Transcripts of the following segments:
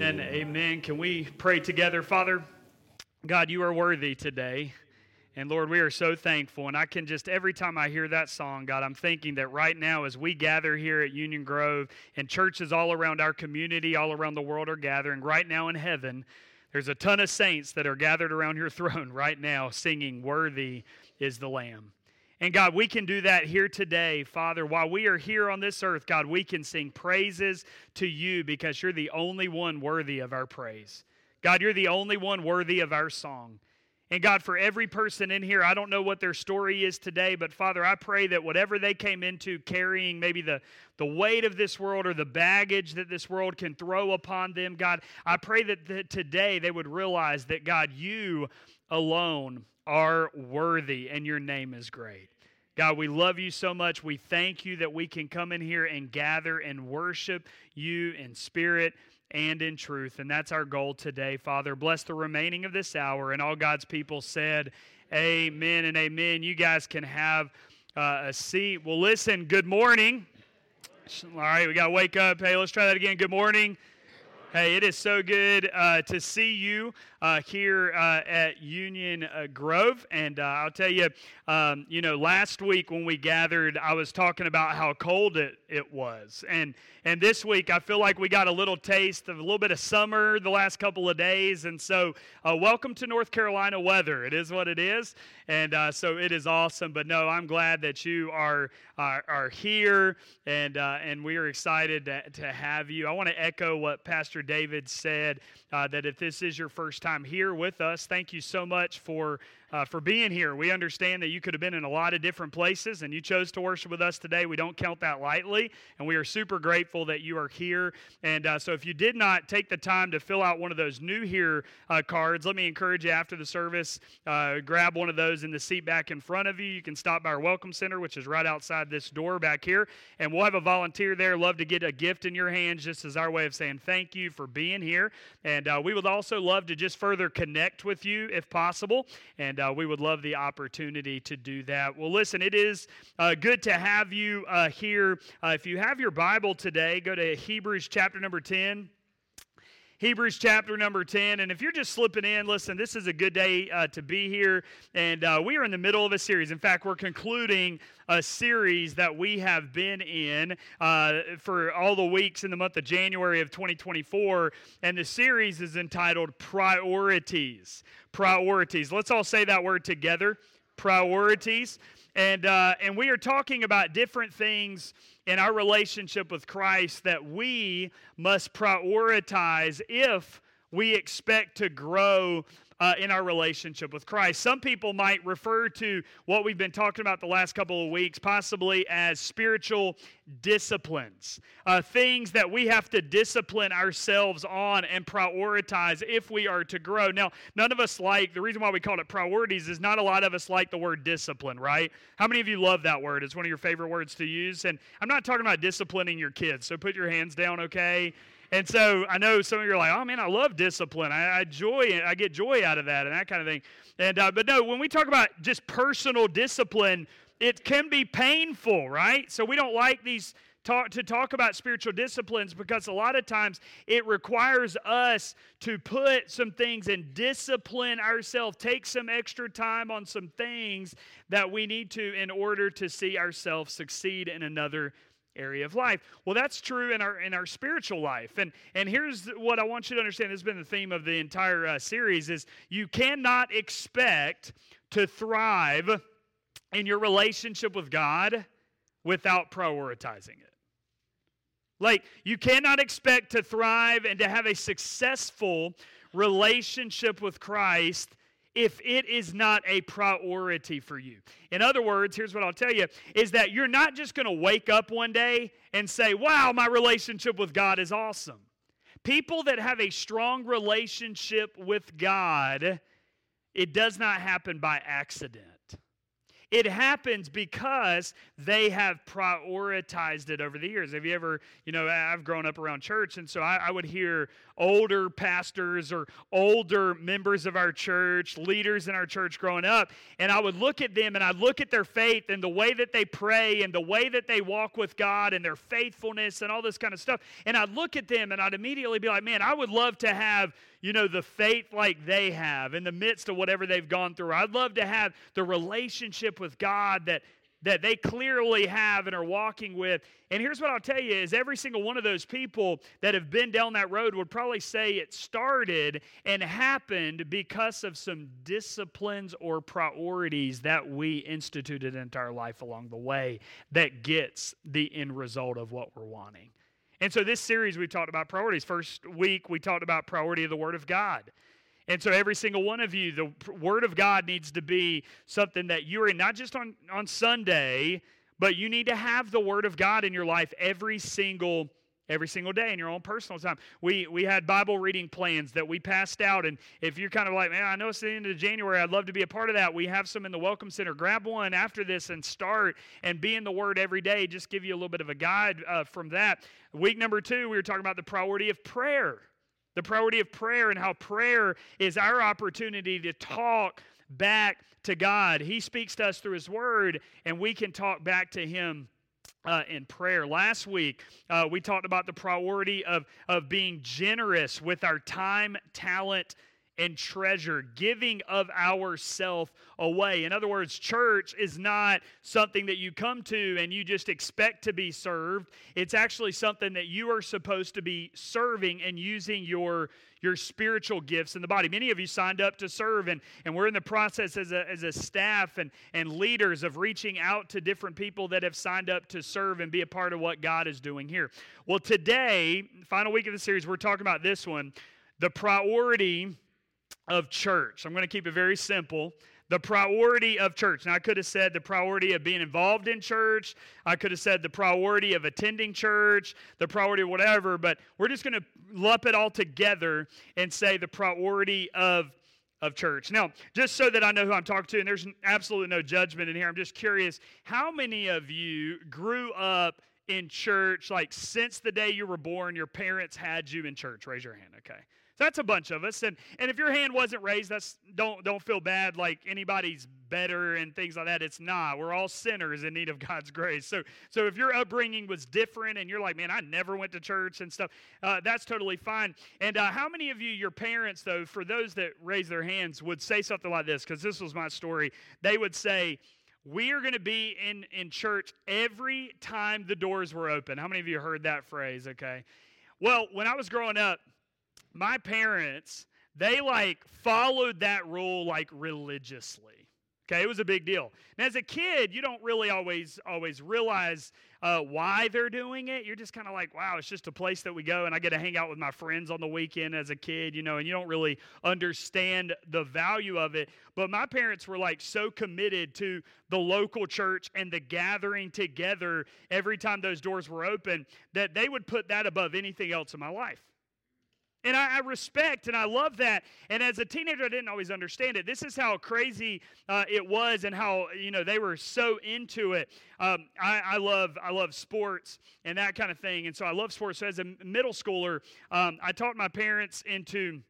And amen. Can we pray together, Father? God, you are worthy today. And Lord, we are so thankful. And I can just, every time I hear that song, God, I'm thinking that right now, as we gather here at Union Grove and churches all around our community, all around the world are gathering, right now in heaven, there's a ton of saints that are gathered around your throne right now singing, Worthy is the Lamb. And God, we can do that here today, Father. While we are here on this earth, God, we can sing praises to you because you're the only one worthy of our praise. God, you're the only one worthy of our song. And God, for every person in here, I don't know what their story is today, but Father, I pray that whatever they came into carrying, maybe the, the weight of this world or the baggage that this world can throw upon them, God, I pray that, that today they would realize that, God, you alone are worthy and your name is great. God, we love you so much. We thank you that we can come in here and gather and worship you in spirit and in truth. And that's our goal today, Father. Bless the remaining of this hour. And all God's people said, Amen and amen. You guys can have uh, a seat. Well, listen, good morning. All right, we got to wake up. Hey, let's try that again. Good morning. Hey, it is so good uh, to see you uh, here uh, at Union uh, Grove. And uh, I'll tell you, um, you know, last week when we gathered, I was talking about how cold it, it was. And, and this week, I feel like we got a little taste of a little bit of summer the last couple of days. And so, uh, welcome to North Carolina weather. It is what it is. And so it is awesome. But no, I'm glad that you are, are, are here and, and we are excited to, to have you. I want to echo what Pastor David said uh, that if this is your first time here with us, thank you so much for uh, for being here. We understand that you could have been in a lot of different places and you chose to worship with us today. We don't count that lightly, and we are super grateful that you are here. And uh, so, if you did not take the time to fill out one of those new here uh, cards, let me encourage you after the service, uh, grab one of those in the seat back in front of you. You can stop by our Welcome Center, which is right outside this door back here, and we'll have a volunteer there. Love to get a gift in your hands just as our way of saying thank you for being here. And uh, we would also love to just further connect with you if possible. And uh, we would love the opportunity to do that. Well, listen, it is uh, good to have you uh, here. Uh, if you have your Bible today, go to Hebrews chapter number 10. Hebrews chapter number 10. And if you're just slipping in, listen, this is a good day uh, to be here. And uh, we are in the middle of a series. In fact, we're concluding a series that we have been in uh, for all the weeks in the month of January of 2024. And the series is entitled Priorities. Priorities. Let's all say that word together priorities. And, uh, and we are talking about different things in our relationship with Christ that we must prioritize if we expect to grow uh, in our relationship with Christ. Some people might refer to what we've been talking about the last couple of weeks possibly as spiritual disciplines, uh, things that we have to discipline ourselves on and prioritize if we are to grow. Now, none of us like, the reason why we call it priorities is not a lot of us like the word discipline, right? How many of you love that word? It's one of your favorite words to use. And I'm not talking about disciplining your kids, so put your hands down, okay? And so I know some of you are like, oh man, I love discipline. I, I joy, I get joy out of that and that kind of thing. And uh, but no, when we talk about just personal discipline, it can be painful, right? So we don't like these talk to talk about spiritual disciplines because a lot of times it requires us to put some things and discipline ourselves, take some extra time on some things that we need to in order to see ourselves succeed in another area of life. Well, that's true in our in our spiritual life. And and here's what I want you to understand. This has been the theme of the entire uh, series: is you cannot expect to thrive in your relationship with God without prioritizing it. Like you cannot expect to thrive and to have a successful relationship with Christ if it is not a priority for you. In other words, here's what I'll tell you is that you're not just going to wake up one day and say, "Wow, my relationship with God is awesome." People that have a strong relationship with God, it does not happen by accident. It happens because they have prioritized it over the years. Have you ever, you know, I've grown up around church, and so I, I, would hear older pastors or older members of our church, leaders in our church growing up, and I would look at them and I'd look at their faith and the way that they pray and the way that they walk with God and their faithfulness and all this kind of stuff. And I'd look at them and I'd immediately be like, man, I would love to have you know, the faith like they have in the midst of whatever they've gone through. I'd love to have the relationship with God that that they clearly have and are walking with. And here's what I'll tell you is every single one of those people that have been down that road would probably say it started and happened because of some disciplines or priorities that we instituted into our life along the way that gets the end result of what we're wanting. And so, this series, we've talked about priorities. First week, we talked about priority of the Word of God. And so, every single one of you, the Word of God needs to be something that you're in, not just on, on Sunday, but you need to have the Word of God in your life every single every single day in your own personal time. We we had Bible reading plans that we passed out, and if you're kind of like, man, I know it's the end of January, I'd love to be a part of that. We have some in the Welcome Center. Grab one after this and start and be in the Word every day. Just give you a little bit of a guide uh, from that. Week number two, we were talking about the priority of prayer, the priority of prayer, and how prayer is our opportunity to talk back to God. He speaks to us through His Word, and we can talk back to Him uh, in prayer. Last week, uh, we talked about the priority of, of being generous with our time, talent, and treasure, giving of ourself away. In other words, church is not something that you come to and you just expect to be served. It's actually something that you are supposed to be serving and using your your spiritual gifts in the body. Many of you signed up to serve, and, and we're in the process as a, as a staff and, and leaders of reaching out to different people that have signed up to serve and be a part of what God is doing here. Well, today, final week of the series, we're talking about this one the priority of church. I'm going to keep it very simple the priority of church. Now, I could have said the priority of being involved in church. I could have said the priority of attending church, the priority of whatever, but we're just going to lump it all together and say the priority of of church. Now, just so that I know who I'm talking to, and there's absolutely no judgment in here, I'm just curious how many of you grew up in church like since the day you were born, your parents had you in church? Raise your hand, okay. So that's a bunch of us. And and if your hand wasn't raised, that's don't don't feel bad like anybody's better and things like that. It's not. We're all sinners in need of God's grace. So so if your upbringing was different and you're like, man, I never went to church and stuff, uh, that's totally fine. And uh, how many of you, your parents, though, for those that raise their hands, would say something like this? Because this was my story. They would say. We are going to be in, in church every time the doors were open. How many of you heard that phrase? Okay. Well, when I was growing up, my parents, they like followed that rule like religiously. Okay, it was a big deal. And as a kid, you don't really always always realize uh, why they're doing it. You're just kind of like, wow, it's just a place that we go, and I get to hang out with my friends on the weekend as a kid, you know, and you don't really understand the value of it. But my parents were like so committed to the local church and the gathering together every time those doors were open that they would put that above anything else in my life. And I, I, respect and I love that. And as a teenager, I didn't always understand it. This is how crazy uh, it was, and how you know they were so into it. Um, I, I, love I love sports and that kind of thing, and so I love sports. So as a middle schooler, um, I taught my parents into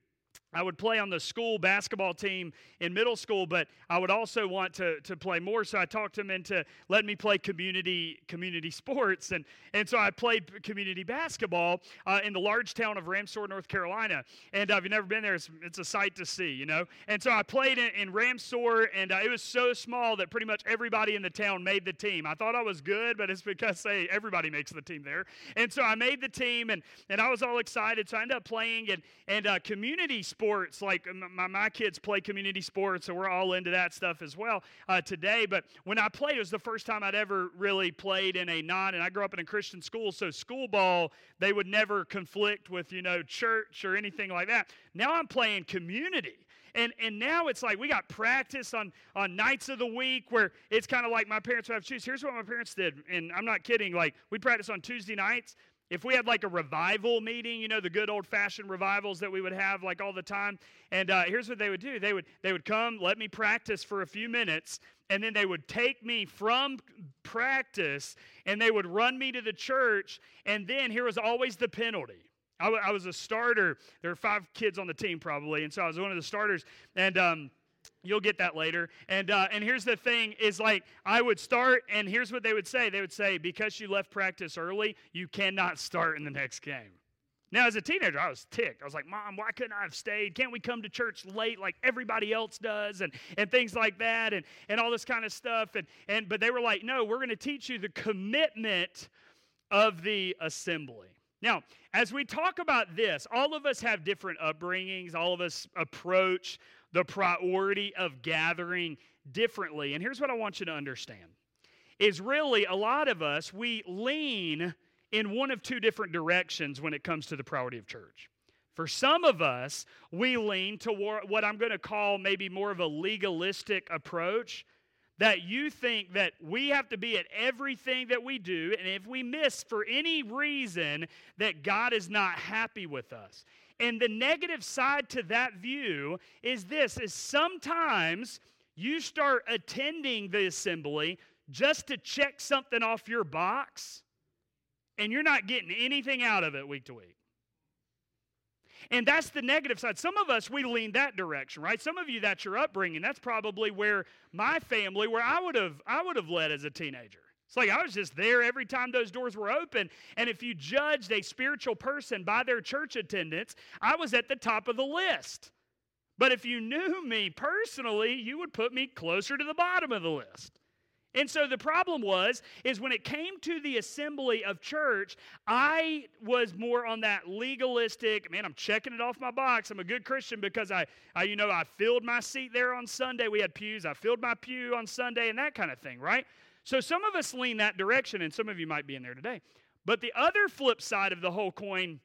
I would play on the school basketball team in middle school, but I would also want to, to play more. So I talked them into letting me play community community sports, and and so I played community basketball uh, in the large town of Ramseur, North Carolina. And uh, if you've never been there, it's, it's a sight to see, you know. And so I played in, in Ramseur, and uh, it was so small that pretty much everybody in the town made the team. I thought I was good, but it's because say everybody makes the team there. And so I made the team, and and I was all excited. So I ended up playing and and uh, community sports sports. Like my, my kids play community sports, so we're all into that stuff as well uh, today. But when I played, it was the first time I'd ever really played in a non, and I grew up in a Christian school, so school ball, they would never conflict with, you know, church or anything like that. Now I'm playing community. And, and now it's like we got practice on, on nights of the week where it's kind of like my parents would have choose. Here's what my parents did, and I'm not kidding. Like we practice on Tuesday nights if we had like a revival meeting, you know, the good old fashioned revivals that we would have like all the time, and uh, here's what they would do: they would they would come, let me practice for a few minutes, and then they would take me from practice and they would run me to the church, and then here was always the penalty. I, w- I was a starter. There were five kids on the team probably, and so I was one of the starters, and. Um, You'll get that later. And uh, and here's the thing: is like I would start, and here's what they would say. They would say, because you left practice early, you cannot start in the next game. Now, as a teenager, I was ticked. I was like, Mom, why couldn't I have stayed? Can't we come to church late like everybody else does? And, and things like that, and, and all this kind of stuff. And, and, but they were like, No, we're going to teach you the commitment of the assembly. Now, as we talk about this, all of us have different upbringings, all of us approach the priority of gathering differently. And here's what I want you to understand is really a lot of us we lean in one of two different directions when it comes to the priority of church. For some of us, we lean toward what I'm going to call maybe more of a legalistic approach that you think that we have to be at everything that we do and if we miss for any reason that God is not happy with us. And the negative side to that view is this is sometimes you start attending the assembly just to check something off your box and you're not getting anything out of it week to week. And that's the negative side. Some of us, we lean that direction, right? Some of you, that's your upbringing. That's probably where my family, where I would have, I would have led as a teenager. It's like I was just there every time those doors were open. And if you judged a spiritual person by their church attendance, I was at the top of the list. But if you knew me personally, you would put me closer to the bottom of the list. And so the problem was is when it came to the assembly of church, I was more on that legalistic, man, I'm checking it off my box. I'm a good Christian because I, I you know, I filled my seat there on Sunday. We had pews. I filled my pew on Sunday and that kind of thing, right? So some of us lean that direction, and some of you might be in there today. But the other flip side of the whole coin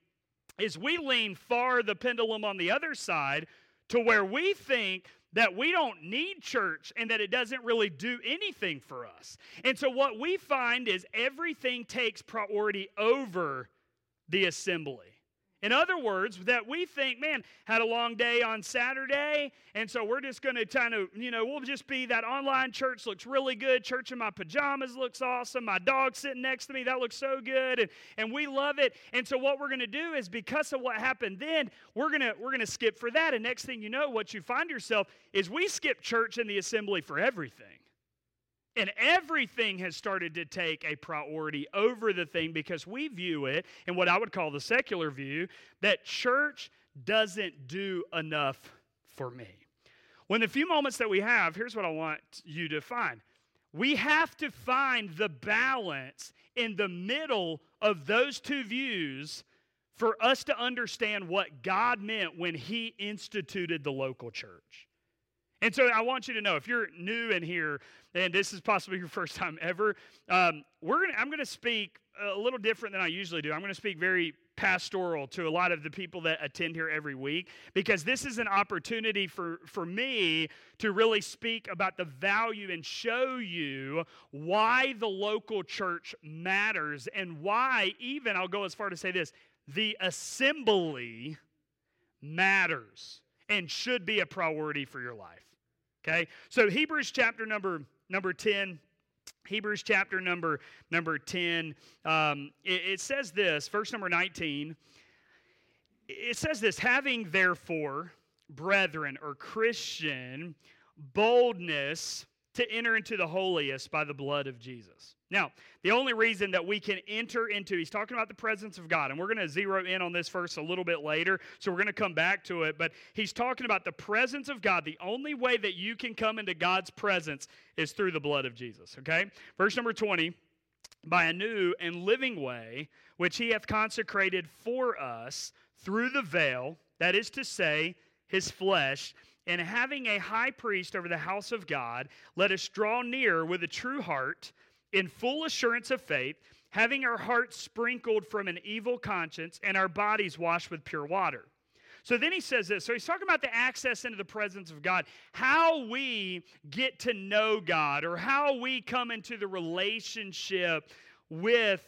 is we lean far the pendulum on the other side to where we think that we don't need church and that it doesn't really do anything for us. And so what we find is everything takes priority over the assembly. In other words, that we think, man, had a long day on Saturday, and so we're just going to kind of, you know, we'll just be that online church looks really good. Church in my pajamas looks awesome. My dog sitting next to me, that looks so good, and, and we love it. And so what we're going to do is because of what happened then, we're going to we're going to skip for that. And next thing you know, what you find yourself is we skip church and the assembly for everything. And everything has started to take a priority over the thing because we view it, in what I would call the secular view, that church doesn't do enough for me. When the few moments that we have, here's what I want you to find. We have to find the balance in the middle of those two views for us to understand what God meant when He instituted the local church. And so I want you to know if you're new in here, and this is possibly your first time ever, um, we're gonna, I'm going to speak a little different than I usually do. I'm going to speak very pastoral to a lot of the people that attend here every week because this is an opportunity for, for me to really speak about the value and show you why the local church matters and why, even, I'll go as far to say this, the assembly matters and should be a priority for your life. Okay? So Hebrews chapter number number 10 Hebrews chapter number number 10 um, it, it says this verse number 19 it says this having therefore brethren or Christian boldness to enter into the holiest by the blood of Jesus. Now, the only reason that we can enter into, he's talking about the presence of God, and we're going to zero in on this verse a little bit later, so we're going to come back to it, but he's talking about the presence of God. The only way that you can come into God's presence is through the blood of Jesus, okay? Verse number 20 by a new and living way, which he hath consecrated for us through the veil, that is to say, his flesh and having a high priest over the house of God, let us draw near with a true heart, in full assurance of faith, having our hearts sprinkled from an evil conscience and our bodies washed with pure water. So then he says this. So he's talking about the access into the presence of God, how we get to know God, or how we come into the relationship with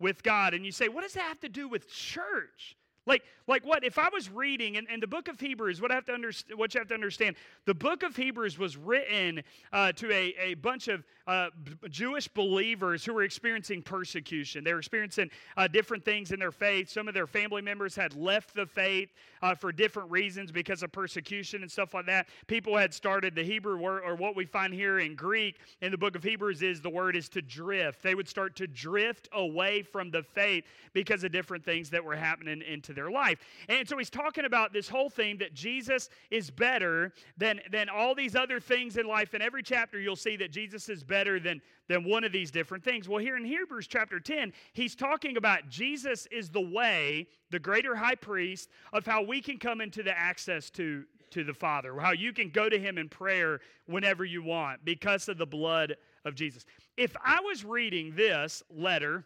with God. And you say, what does that have to do with church? Like, like what? If I was reading in, in the book of Hebrews, what I have to understand, what you have to understand, the book of Hebrews was written uh, to a, a bunch of uh, Jewish believers who were experiencing persecution. They were experiencing uh, different things in their faith. Some of their family members had left the faith uh, for different reasons because of persecution and stuff like that. People had started the Hebrew word, or what we find here in Greek in the book of Hebrews is the word is to drift. They would start to drift away from the faith because of different things that were happening into their life. And so he's talking about this whole thing that Jesus is better than, than all these other things in life. In every chapter, you'll see that Jesus is better than, than one of these different things. Well, here in Hebrews chapter 10, he's talking about Jesus is the way, the greater high priest, of how we can come into the access to, to the Father, how you can go to him in prayer whenever you want because of the blood of Jesus. If I was reading this letter,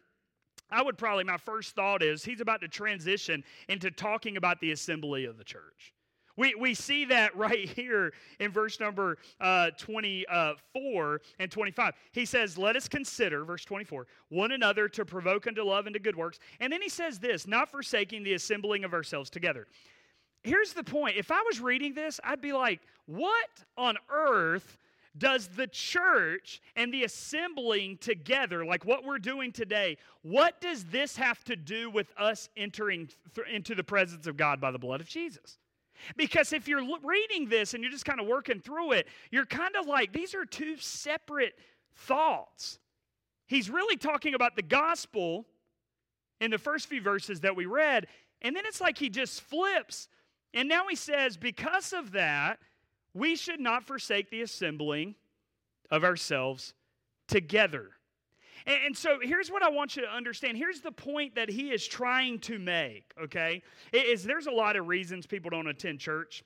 I would probably, my first thought is he's about to transition into talking about the assembly of the church. We, we see that right here in verse number uh, 24 and 25. He says, Let us consider, verse 24, one another to provoke unto love and to good works. And then he says this, not forsaking the assembling of ourselves together. Here's the point. If I was reading this, I'd be like, What on earth does the church and the assembling together, like what we're doing today, what does this have to do with us entering th- into the presence of God by the blood of Jesus? Because if you're reading this and you're just kind of working through it, you're kind of like, these are two separate thoughts. He's really talking about the gospel in the first few verses that we read, and then it's like he just flips. And now he says, because of that, we should not forsake the assembling of ourselves together. And, so here's what I want you to understand. Here's the point that he is trying to make, okay? Is there's a lot of reasons people don't attend church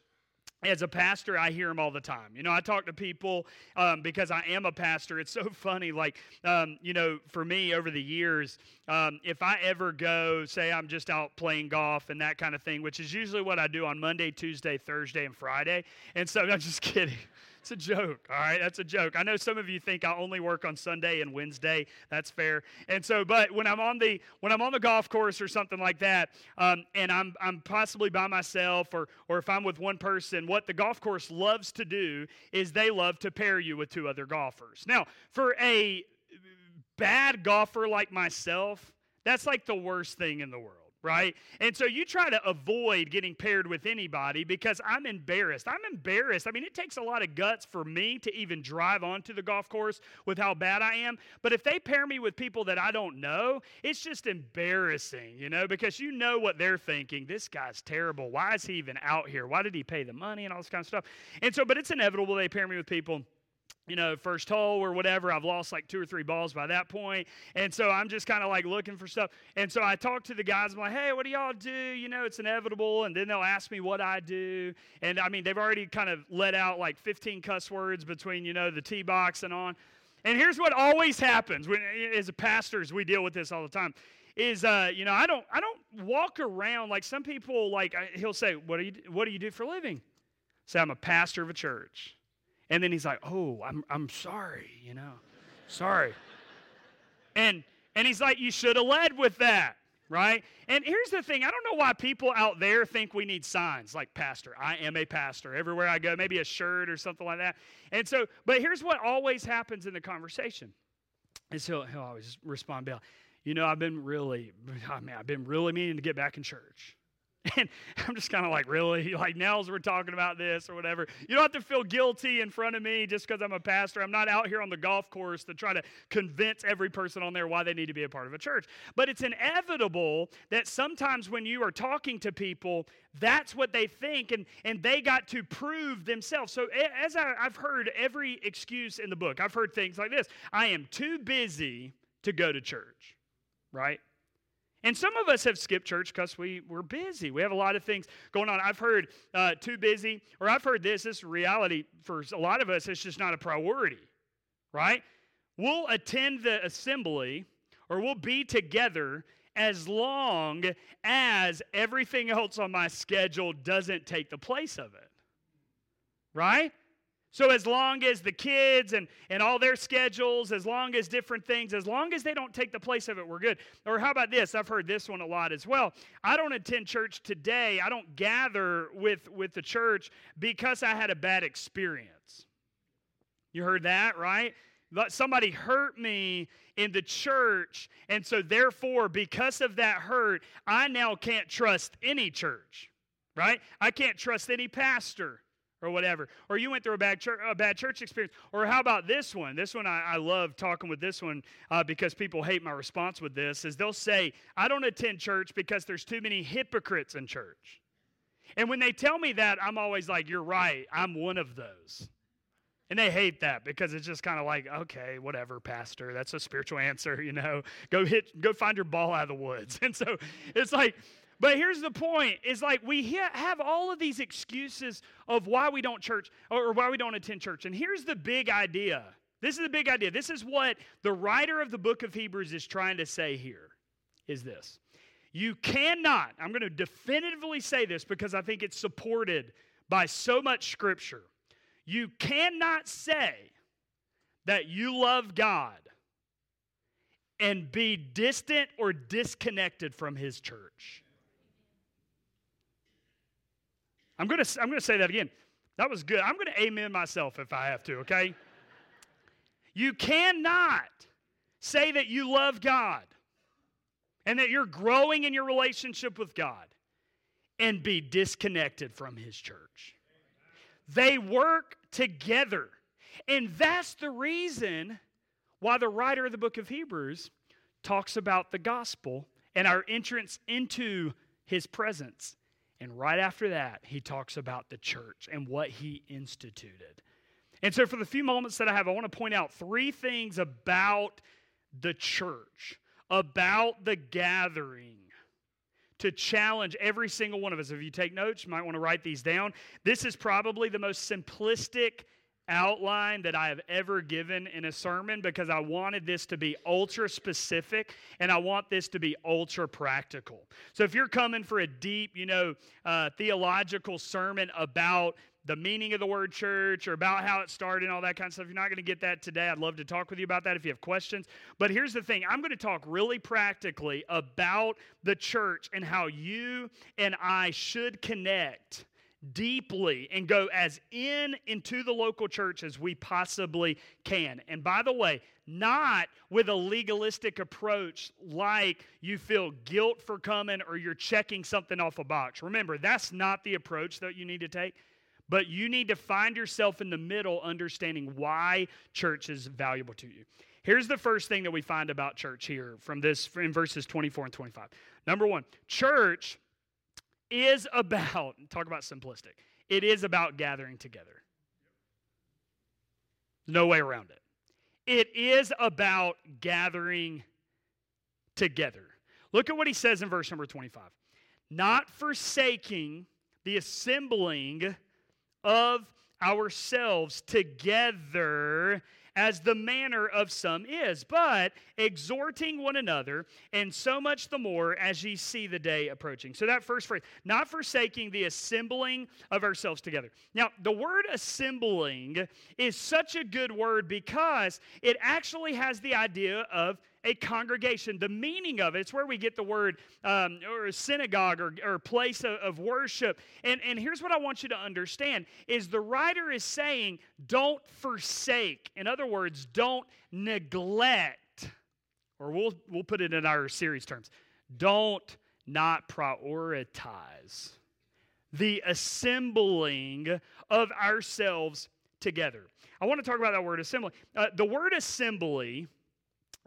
as a pastor, I hear them all the time. You know, I talk to people um, because I am a pastor. It's so funny. Like, um, you know, for me over the years, um, if I ever go, say I'm just out playing golf and that kind of thing, which is usually what I do on Monday, Tuesday, Thursday, and Friday. And so I'm just kidding. It's a joke, all right? That's a joke. I know some of you think I only work on Sunday and Wednesday. That's fair. And so, but when I'm on the when I'm on the golf course or something like that, um, and I'm I'm possibly by myself or or if I'm with one person, what the golf course loves to do is they love to pair you with two other golfers. Now, for a bad golfer like myself, that's like the worst thing in the world right? And so you try to avoid getting paired with anybody because I'm embarrassed. I'm embarrassed. I mean, it takes a lot of guts for me to even drive onto the golf course with how bad I am. But if they pair me with people that I don't know, it's just embarrassing, you know, because you know what they're thinking. This guy's terrible. Why is he even out here? Why did he pay the money and all this kind of stuff? And so, but it's inevitable they pair me with people you know, first hole or whatever. I've lost like two or three balls by that point. And so I'm just kind of like looking for stuff. And so I talk to the guys. I'm like, hey, what do y'all do? You know, it's inevitable. And then they'll ask me what I do. And I mean, they've already kind of let out like 15 cuss words between, you know, the tee box and on. And here's what always happens when, as pastors, we deal with this all the time. Is uh, you know, I don't, I don't walk around like some people. Like I, he'll say, "What do you, what do you do for a living?" Say, "I'm a pastor of a church." And then he's like, "Oh, I'm I'm sorry, you know. Sorry." and and he's like, "You should have led with that." Right? And here's the thing I don't know why people out there think we need signs like pastor. I am a pastor. Everywhere I go, maybe a shirt or something like that. And so, but here's what always happens in the conversation is he'll, he'll always respond, Bill, you know, I've been really, I mean, I've been really meaning to get back in church. And I'm just kind of like, really? Like, Nels, we're talking about this or whatever. You don't have to feel guilty in front of me just because I'm a pastor. I'm not out here on the golf course to try to convince every person on there why they need to be a part of a church. But it's inevitable that sometimes when you are talking to people, that's what they think, and, and they got to prove themselves. So, as I, I've heard every excuse in the book, I've heard things like this I am too busy to go to church, right? And some of us have skipped church because we, we're busy. We have a lot of things going on. I've heard uh, too busy, or I've heard this, this reality for a lot of us, it's just not a priority, right? We'll attend the assembly or we'll be together as long as everything else on my schedule doesn't take the place of it, right? So, as long as the kids and, and all their schedules, as long as different things, as long as they don't take the place of it, we're good. Or, how about this? I've heard this one a lot as well. I don't attend church today. I don't gather with, with the church because I had a bad experience. You heard that, right? Somebody hurt me in the church, and so therefore, because of that hurt, I now can't trust any church, right? I can't trust any pastor or whatever. Or you went through a bad church, a bad church experience. Or how about this one? This one I, I love talking with this one uh, because people hate my response with this. Is they'll say I don't attend church because there's too many hypocrites in church. And when they tell me that, I'm always like, "You're right. I'm one of those." And they hate that because it's just kind of like, okay, whatever, pastor. That's a spiritual answer, you know. Go hit, go find your ball out of the woods. And so it's like, but here's the point: is like we have all of these excuses of why we don't church or why we don't attend church. And here's the big idea. This is the big idea. This is what the writer of the book of Hebrews is trying to say here. Is this? You cannot. I'm going to definitively say this because I think it's supported by so much scripture. You cannot say that you love God and be distant or disconnected from His church. I'm going to I'm going to say that again. That was good. I'm going to amen myself if I have to, okay? you cannot say that you love God and that you're growing in your relationship with God and be disconnected from His church. They work together. And that's the reason why the writer of the book of Hebrews talks about the gospel and our entrance into his presence and right after that, he talks about the church and what he instituted. And so, for the few moments that I have, I want to point out three things about the church, about the gathering, to challenge every single one of us. If you take notes, you might want to write these down. This is probably the most simplistic outline that I have ever given in a sermon because I wanted this to be ultra specific and I want this to be ultra practical. So if you're coming for a deep, you know, uh, theological sermon about the meaning of the word church or about how it started and all that kind of stuff. You're not going to get that today. I'd love to talk with you about that if you have questions. But here's the thing I'm going to talk really practically about the church and how you and I should connect deeply and go as in into the local church as we possibly can. And by the way, not with a legalistic approach like you feel guilt for coming or you're checking something off a box. Remember, that's not the approach that you need to take. But you need to find yourself in the middle, understanding why church is valuable to you. Here's the first thing that we find about church here from this in verses 24 and 25. Number one, church is about, talk about simplistic, it is about gathering together. No way around it. It is about gathering together. Look at what he says in verse number 25. Not forsaking the assembling of ourselves together as the manner of some is, but exhorting one another, and so much the more as ye see the day approaching. So that first phrase, not forsaking the assembling of ourselves together. Now, the word assembling is such a good word because it actually has the idea of a congregation. The meaning of it, it's where we get the word um, or synagogue or, or place of, of worship. And, and here's what I want you to understand is the writer is saying, don't forsake. In other words, don't neglect, or we'll, we'll put it in our series terms, don't not prioritize the assembling of ourselves together. I want to talk about that word assembly. Uh, the word assembly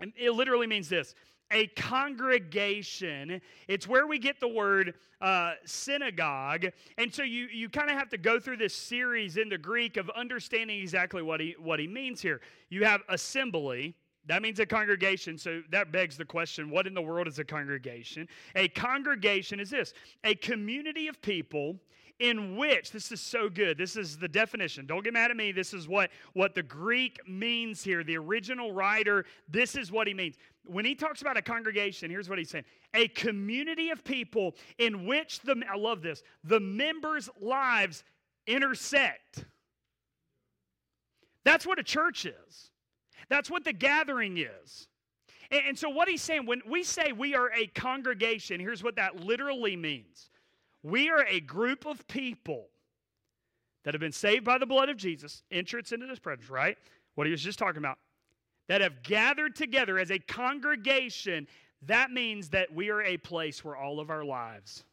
and it literally means this a congregation. It's where we get the word uh, synagogue. And so you, you kind of have to go through this series in the Greek of understanding exactly what he, what he means here. You have assembly. That means a congregation. So that begs the question what in the world is a congregation? A congregation is this a community of people in which this is so good this is the definition. Don't get mad at me this is what what the greek means here the original writer this is what he means. When he talks about a congregation here's what he's saying. A community of people in which the i love this the members lives intersect. That's what a church is. That's what the gathering is. And, so, what he's saying, when we say we are a congregation, here's what that literally means we are a group of people that have been saved by the blood of Jesus, entrance into this presence, right? What he was just talking about, that have gathered together as a congregation. That means that we are a place where all of our lives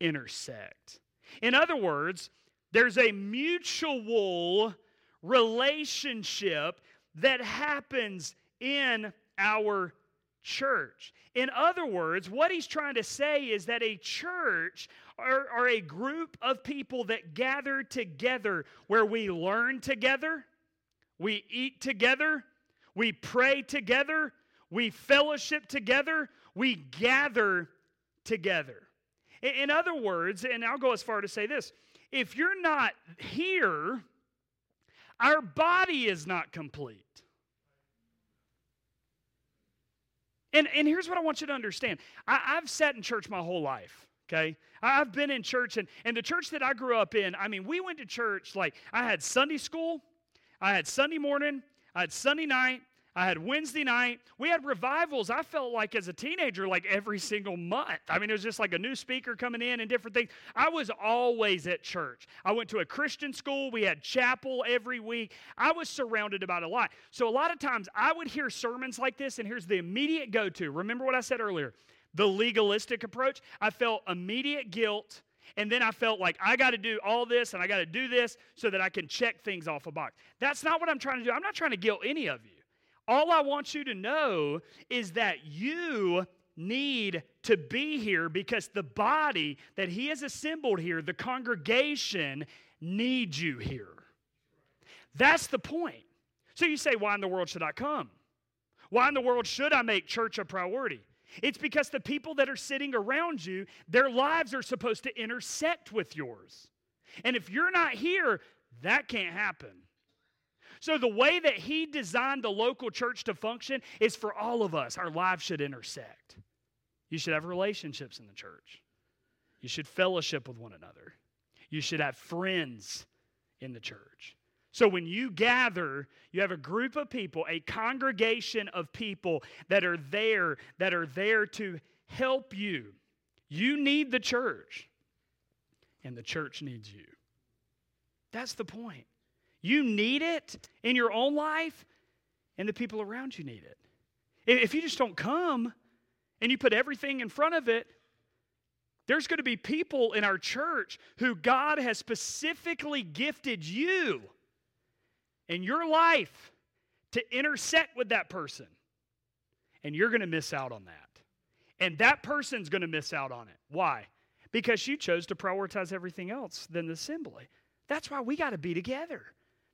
intersect. In other words, there's a mutual relationship that happens in our church. In other words, what he's trying to say is that a church are, are, a group of people that gather together where we learn together, we eat together, we pray together, we fellowship together, we gather together. In, in other words, and I'll go as far to say this if you're not here, our body is not complete. And, and here's what I want you to understand. I, I've sat in church my whole life okay? I've been in church and, and the church that i grew up in i mean we went to church like i had sunday school i had sunday morning i had sunday night I had Wednesday night. We had revivals. I felt like as a teenager, like every single month. I mean, it was just like a new speaker coming in and different things. I was always at church. I went to a Christian school. We had chapel every week. I was surrounded about a lot. So a lot of times I would hear sermons like this, and here's the immediate go to. Remember what I said earlier? The legalistic approach. I felt immediate guilt. And then I felt like I got to do all this and I got to do this so that I can check things off a box. That's not what I'm trying to do. I'm not trying to guilt any of you. All I want you to know is that you need to be here because the body that He has assembled here, the congregation, needs you here. That's the point. So you say, why in the world should I come? Why in the world should I make church a priority? It's because the people that are sitting around you, their lives are supposed to intersect with yours. And if you're not here, that can't happen. So, the way that He designed the local church to function is for all of us. Our lives should intersect. You should have relationships in the church, you should fellowship with one another, you should have friends in the church. So, when you gather, you have a group of people, a congregation of people that are there, that are there to help you. You need the church, and the church needs you. That's the point. You need it in your own life, and the people around you need it. If you just don't come and you put everything in front of it, there's going to be people in our church who God has specifically gifted you in your life to intersect with that person. And you're going to miss out on that. And that person's going to miss out on it. Why? Because you chose to prioritize everything else than the assembly. That's why we got to be together.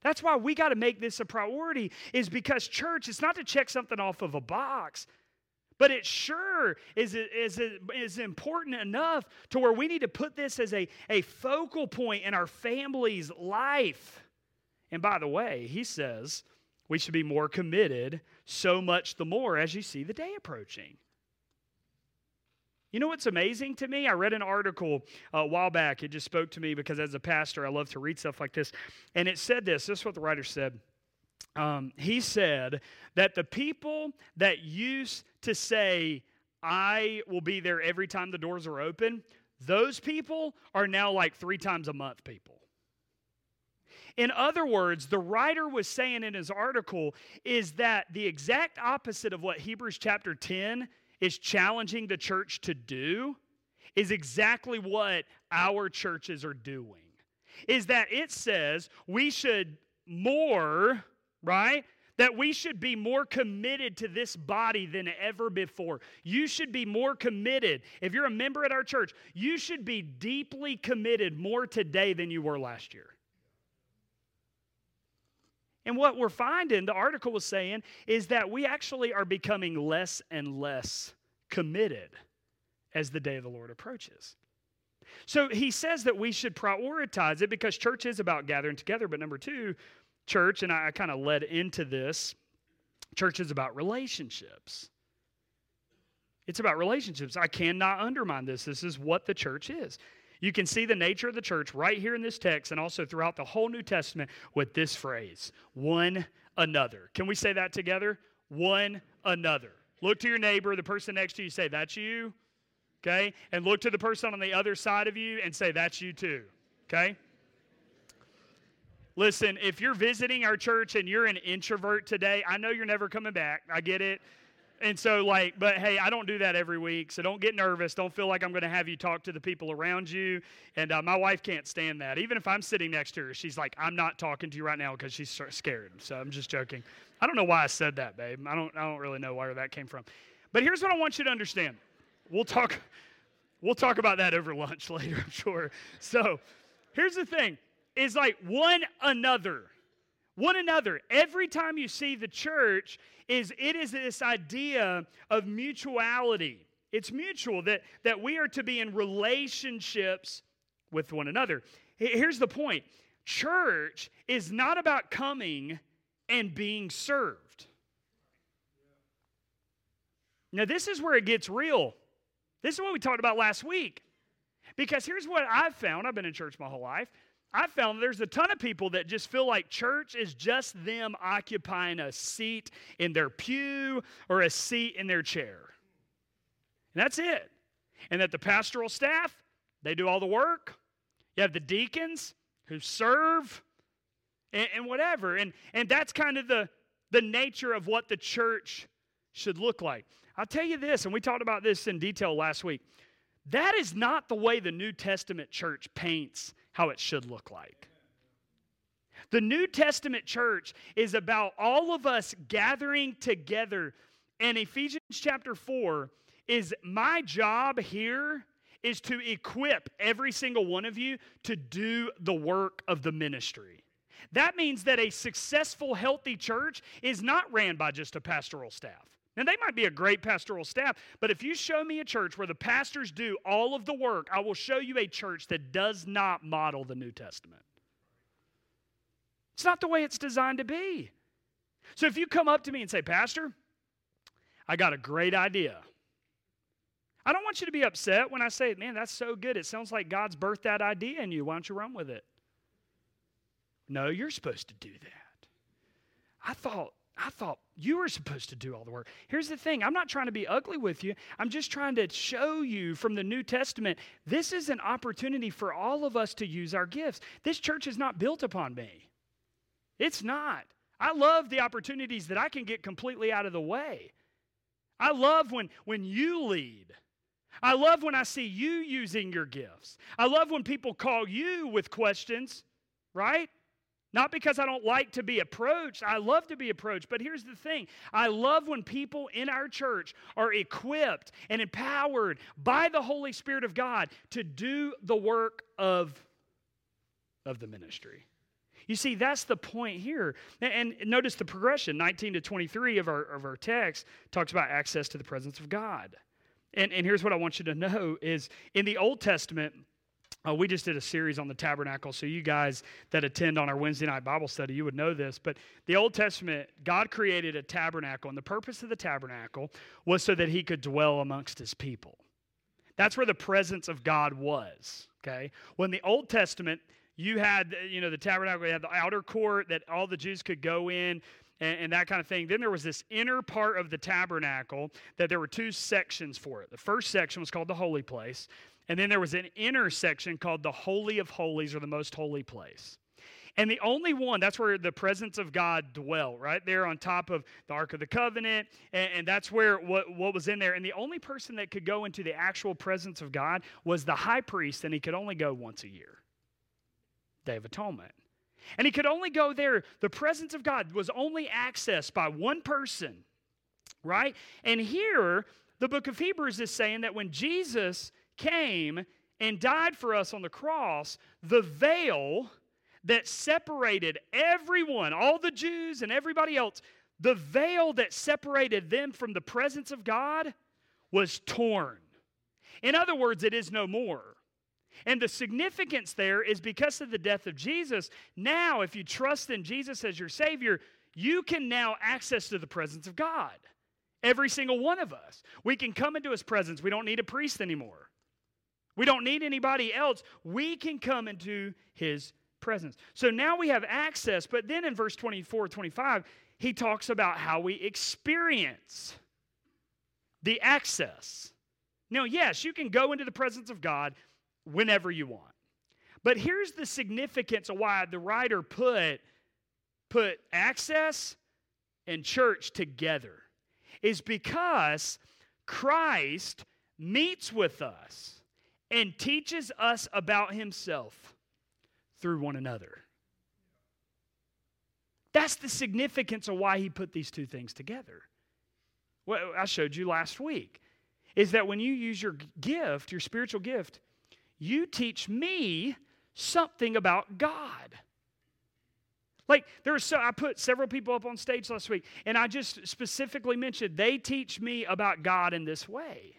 That's why we got to make this a priority, is because church, it's not to check something off of a box, but it sure is, is, is important enough to where we need to put this as a, a focal point in our family's life. And by the way, he says we should be more committed, so much the more as you see the day approaching. You know what's amazing to me? I read an article uh, a while back. It just spoke to me because as a pastor, I love to read stuff like this. And it said this this is what the writer said. Um, he said that the people that used to say, I will be there every time the doors are open, those people are now like three times a month people. In other words, the writer was saying in his article is that the exact opposite of what Hebrews chapter 10 is challenging the church to do is exactly what our churches are doing. Is that it says we should more, right? That we should be more committed to this body than ever before. You should be more committed. If you're a member at our church, you should be deeply committed more today than you were last year. And what we're finding, the article was saying, is that we actually are becoming less and less committed as the day of the Lord approaches. So he says that we should prioritize it because church is about gathering together. But number two, church, and I, I kind of led into this, church is about relationships. It's about relationships. I cannot undermine this. This is what the church is. You can see the nature of the church right here in this text and also throughout the whole New Testament with this phrase one another. Can we say that together? One another. Look to your neighbor, the person next to you, say, That's you. Okay? And look to the person on the other side of you and say, That's you too. Okay? Listen, if you're visiting our church and you're an introvert today, I know you're never coming back. I get it. And so, like, but hey, I don't do that every week. So don't get nervous. Don't feel like I'm going to have you talk to the people around you. And uh, my wife can't stand that. Even if I'm sitting next to her, she's like, I'm not talking to you right now because she's scared. So I'm just joking. I don't know why I said that, babe. I don't, I don't really know where that came from. But here's what I want you to understand. We'll talk, we'll talk about that over lunch later, I'm sure. So here's the thing is like one another. One another. Every time you see the church, is it is this idea of mutuality. It's mutual that, that we are to be in relationships with one another. Here's the point church is not about coming and being served. Now, this is where it gets real. This is what we talked about last week. Because here's what I've found I've been in church my whole life. I found there's a ton of people that just feel like church is just them occupying a seat in their pew or a seat in their chair. And that's it. And that the pastoral staff, they do all the work. You have the deacons who serve and, and whatever. And, and that's kind of the, the nature of what the church should look like. I'll tell you this, and we talked about this in detail last week. That is not the way the New Testament church paints how it should look like. The New Testament church is about all of us gathering together. And Ephesians chapter 4 is my job here is to equip every single one of you to do the work of the ministry. That means that a successful, healthy church is not ran by just a pastoral staff. Now, they might be a great pastoral staff, but if you show me a church where the pastors do all of the work, I will show you a church that does not model the New Testament. It's not the way it's designed to be. So if you come up to me and say, Pastor, I got a great idea. I don't want you to be upset when I say, man, that's so good. It sounds like God's birthed that idea in you. Why don't you run with it? No, you're supposed to do that. I thought I thought you were supposed to do all the work. Here's the thing I'm not trying to be ugly with you. I'm just trying to show you from the New Testament this is an opportunity for all of us to use our gifts. This church is not built upon me, it's not. I love the opportunities that I can get completely out of the way. I love when, when you lead. I love when I see you using your gifts. I love when people call you with questions, right? Not because I don't like to be approached. I love to be approached. But here's the thing I love when people in our church are equipped and empowered by the Holy Spirit of God to do the work of, of the ministry. You see, that's the point here. And notice the progression 19 to 23 of our, of our text talks about access to the presence of God. And, and here's what I want you to know is in the Old Testament, uh, we just did a series on the tabernacle, so you guys that attend on our Wednesday night Bible study, you would know this. But the Old Testament, God created a tabernacle, and the purpose of the tabernacle was so that He could dwell amongst His people. That's where the presence of God was. Okay, when the Old Testament, you had you know the tabernacle, you had the outer court that all the Jews could go in. And, and that kind of thing. Then there was this inner part of the tabernacle that there were two sections for it. The first section was called the holy place, and then there was an inner section called the Holy of Holies or the Most Holy Place. And the only one, that's where the presence of God dwelt, right there on top of the Ark of the Covenant. And, and, that's where what, what was in there. And the only person that could go into the actual presence of God was the high priest, and he could only go once a year Day of Atonement. And he could only go there. The presence of God was only accessed by one person, right? And here, the book of Hebrews is saying that when Jesus came and died for us on the cross, the veil that separated everyone, all the Jews and everybody else, the veil that separated them from the presence of God was torn. In other words, it is no more. And the significance there is because of the death of Jesus. Now, if you trust in Jesus as your Savior, you can now access to the presence of God. Every single one of us. We can come into His presence. We don't need a priest anymore. We don't need anybody else. We can come into his presence. So now we have access, but then in verse 24, 25, he talks about how we experience the access. Now, yes, you can go into the presence of God whenever you want. But here's the significance of why the writer put, put access and church together is because Christ meets with us and teaches us about himself through one another. That's the significance of why he put these two things together. What I showed you last week is that when you use your gift, your spiritual gift, you teach me something about God. Like there are so I put several people up on stage last week, and I just specifically mentioned they teach me about God in this way.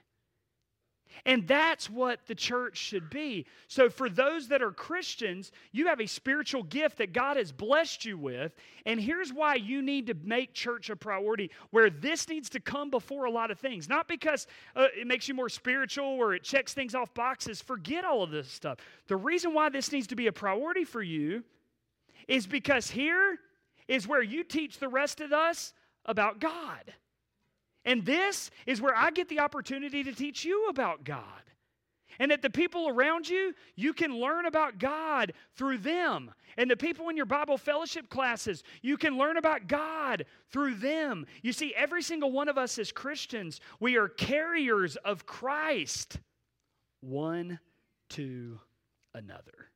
And that's what the church should be. So, for those that are Christians, you have a spiritual gift that God has blessed you with. And here's why you need to make church a priority where this needs to come before a lot of things. Not because uh, it makes you more spiritual or it checks things off boxes. Forget all of this stuff. The reason why this needs to be a priority for you is because here is where you teach the rest of us about God. And this is where I get the opportunity to teach you about God. And that the people around you, you can learn about God through them. And the people in your Bible fellowship classes, you can learn about God through them. You see, every single one of us as Christians, we are carriers of Christ one to another.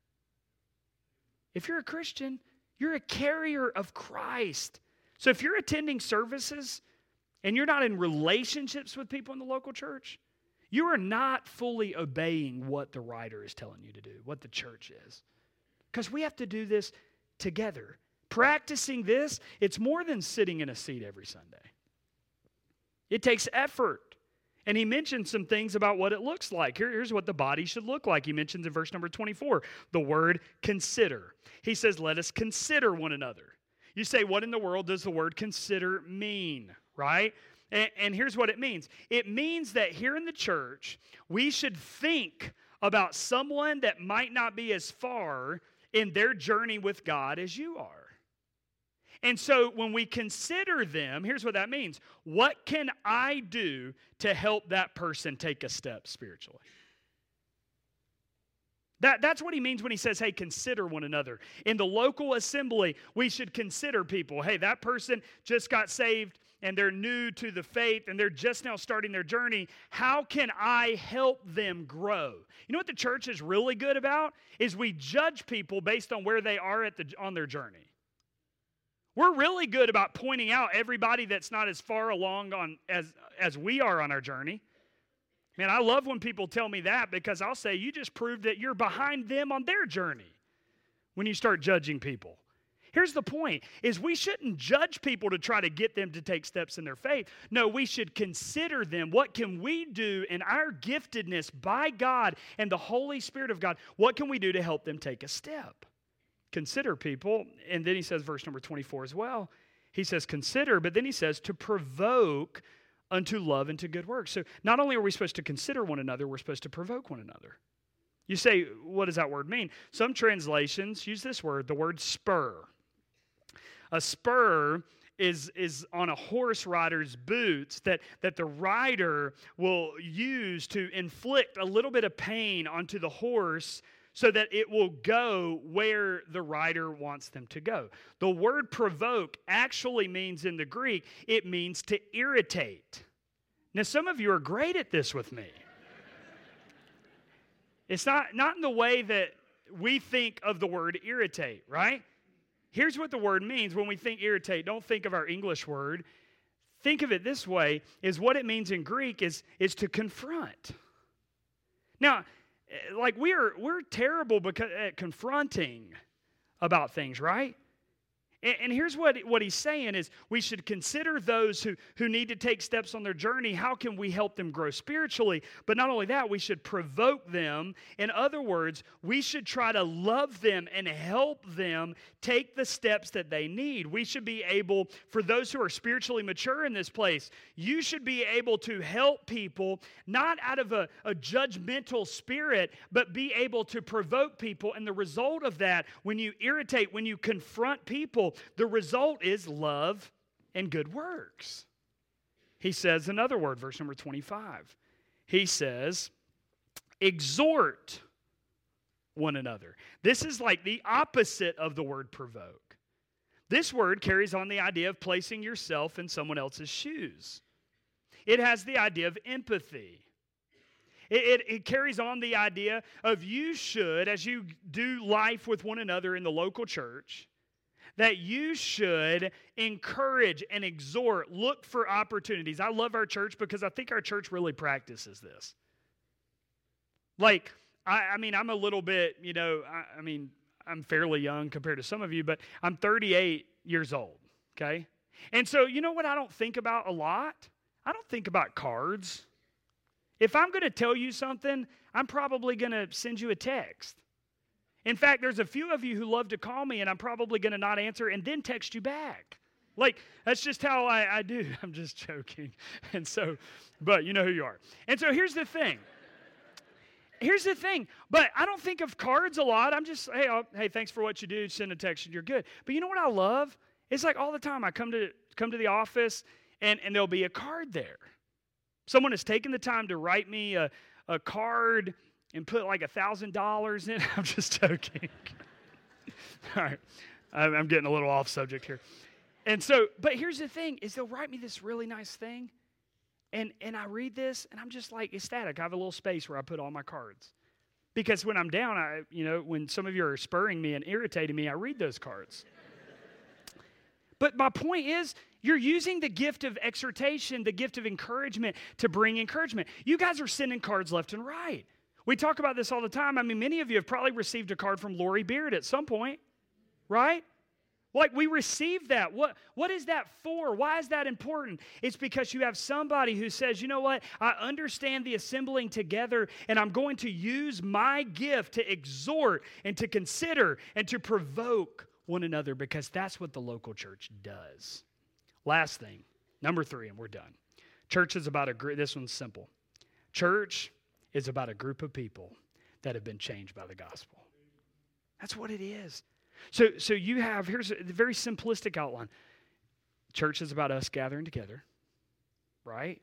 If you're a Christian, you're a carrier of Christ. So if you're attending services and you're not in relationships with people in the local church, you are not fully obeying what the writer is telling you to do, what the church is. Because we have to do this together. Practicing this, it's more than sitting in a seat every Sunday. It takes effort. And he mentions some things about what it looks like. Here, here's what the body should look like. He mentions in verse number 24 the word consider. He says, Let us consider one another. You say, What in the world does the word consider mean? Right? And, and here's what it means it means that here in the church, we should think about someone that might not be as far in their journey with God as you are. And so when we consider them, here's what that means what can I do to help that person take a step spiritually? That, that's what he means when he says, hey, consider one another. In the local assembly, we should consider people. Hey, that person just got saved and they're new to the faith and they're just now starting their journey, how can I help them grow? You know what the church is really good about is we judge people based on where they are at the on their journey. We're really good about pointing out everybody that's not as far along on as as we are on our journey. Man, I love when people tell me that because I'll say you just proved that you're behind them on their journey when you start judging people. Here's the point is we shouldn't judge people to try to get them to take steps in their faith. No, we should consider them. What can we do in our giftedness by God and the Holy Spirit of God? What can we do to help them take a step? Consider people, and then he says verse number 24 as well. He says consider, but then he says to provoke unto love and to good works. So not only are we supposed to consider one another, we're supposed to provoke one another. You say, what does that word mean? Some translations use this word, the word spur. A spur is, is on a horse rider's boots that, that the rider will use to inflict a little bit of pain onto the horse so that it will go where the rider wants them to go. The word provoke actually means in the Greek, it means to irritate. Now, some of you are great at this with me. it's not, not in the way that we think of the word irritate, right? Here's what the word means when we think irritate. Don't think of our English word. Think of it this way is what it means in Greek is, is to confront. Now, eh, like we're we're terrible because at confronting about things, right? And, here's what, what he's saying is we should consider those who, who need to take steps on their journey. How can we help them grow spiritually? But not only that, we should provoke them. In other words, we should try to love them and help them take the steps that they need. We should be able, for those who are spiritually mature in this place, you should be able to help people not out of a, a judgmental spirit, but be able to provoke people. And the result of that, when you irritate, when you confront people, the result is love and good works. He says another word, verse number 25. He says, exhort one another. This is like the opposite of the word provoke. This word carries on the idea of placing yourself in someone else's shoes. It has the idea of empathy. It, it, it, carries on the idea of you should, as you do life with one another in the local church, that you should encourage and exhort, look for opportunities. I love our church because I think our church really practices this. Like, I, I mean, I'm a little bit, you know, I, I mean, I'm fairly young compared to some of you, but I'm 38 years old, okay? And so, you know what I don't think about a lot? I don't think about cards. If I'm going to tell you something, I'm probably going to send you a text. In fact, there's a few of you who love to call me, and I'm probably going to not answer and then text you back. Like, that's just how I, I do. I'm just joking. And so, but you know who you are. And so here's the thing. Here's the thing, but I don't think of cards a lot. I'm just, hey, I'll, hey, thanks for what you do. Send a text and you're good. But you know what I love? It's like all the time I come to come to the office and, and there'll be a card there. Someone has taken the time to write me a, a card and put like a thousand dollars in. I'm just joking. All right, I'm getting a little off subject here. And so, but here's the thing: is they'll write me this really nice thing, and and I read this, and I'm just like ecstatic. I have a little space where I put all my cards, because when I'm down, I you know when some of you are spurring me and irritating me, I read those cards. but my point is, you're using the gift of exhortation, the gift of encouragement to bring encouragement. You guys are sending cards left and right. We talk about this all the time. I mean, many of you have probably received a card from Lori Beard at some point, right? Like we receive that. What, what is that for? Why is that important? It's because you have somebody who says, you know what? I understand the assembling together, and I'm going to use my gift to exhort and to consider and to provoke one another because that's what the local church does. Last thing, number three, and we're done. Church is about a. This one's simple. Church is about a group of people that have been changed by the gospel. That's what it is. So, so you have, here's a very simplistic outline. Church is about us gathering together, right?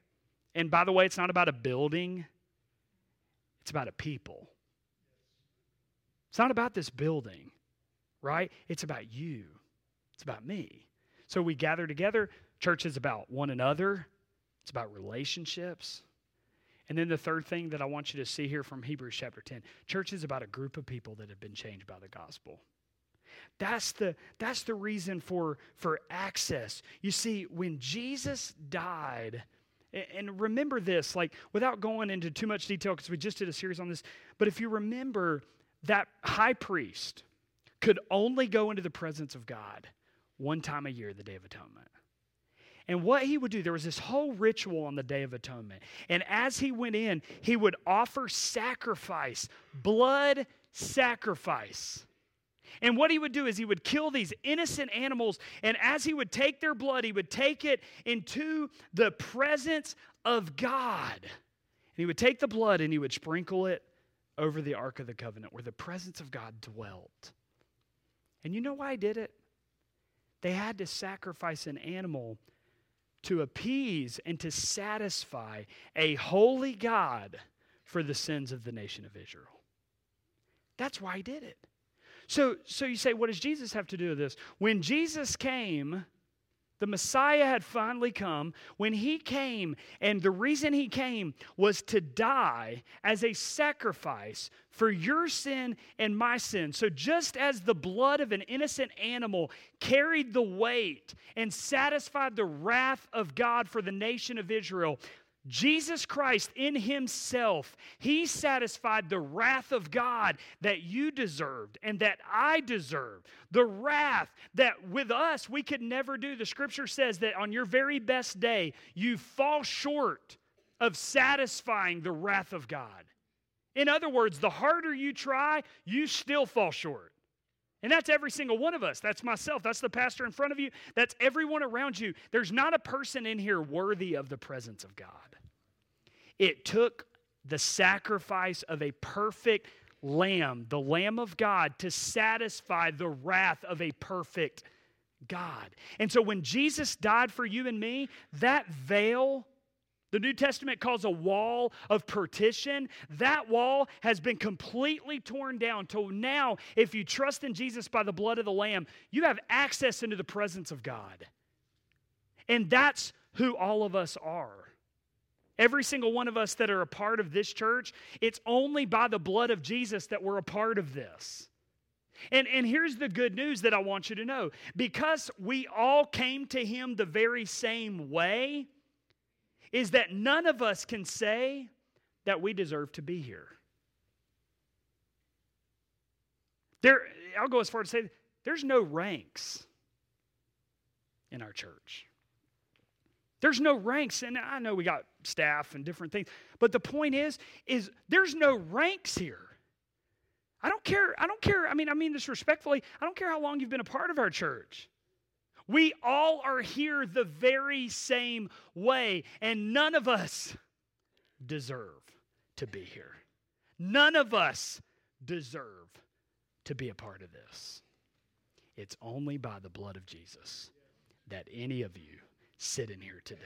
And by the way, it's not about a building, it's about a people. It's not about this building, right? It's about you, it's about me. So we gather together. Church is about one another, it's about relationships, and then the third thing that I want you to see here from Hebrews chapter 10 church is about a group of people that have been changed by the gospel. That's the, that's the reason for, for access. You see, when Jesus died, and remember this, like without going into too much detail, because we just did a series on this, but if you remember that high priest could only go into the presence of God one time a year, the Day of Atonement. And what he would do, there was this whole ritual on the Day of Atonement. And as he went in, he would offer sacrifice, blood sacrifice. And what he would do is he would kill these innocent animals. And as he would take their blood, he would take it into the presence of God. And he would take the blood and he would sprinkle it over the Ark of the Covenant where the presence of God dwelt. And you know why he did it? They had to sacrifice an animal to appease and to satisfy a holy God for the sins of the nation of Israel. That's why he did it. So, so you say, what does Jesus have to do with this? When Jesus came, the Messiah had finally come when he came, and the reason he came was to die as a sacrifice for your sin and my sin. So, just as the blood of an innocent animal carried the weight and satisfied the wrath of God for the nation of Israel, Jesus Christ in Himself, He satisfied the wrath of God that you deserved and that I deserved. The wrath that with us we could never do. The scripture says that on your very best day, you fall short of satisfying the wrath of God. In other words, the harder you try, you still fall short. And that's every single one of us. That's myself. That's the pastor in front of you. That's everyone around you. There's not a person in here worthy of the presence of God. It took the sacrifice of a perfect lamb, the Lamb of God, to satisfy the wrath of a perfect God. And so when Jesus died for you and me, that veil the New Testament calls a wall of partition. That wall has been completely torn down. To now, if you trust in Jesus by the blood of the Lamb, you have access into the presence of God. And that's who all of us are. Every single one of us that are a part of this church, it's only by the blood of Jesus that we're a part of this. And, and here's the good news that I want you to know because we all came to Him the very same way, is that none of us can say that we deserve to be here. There, I'll go as far as to say there's no ranks in our church. There's no ranks, and I know we got staff and different things, but the point is, is there's no ranks here. I don't care. I don't care. I mean, I mean this respectfully. I don't care how long you've been a part of our church. We all are here the very same way, and none of us deserve to be here. None of us deserve to be a part of this. It's only by the blood of Jesus that any of you sit in here today.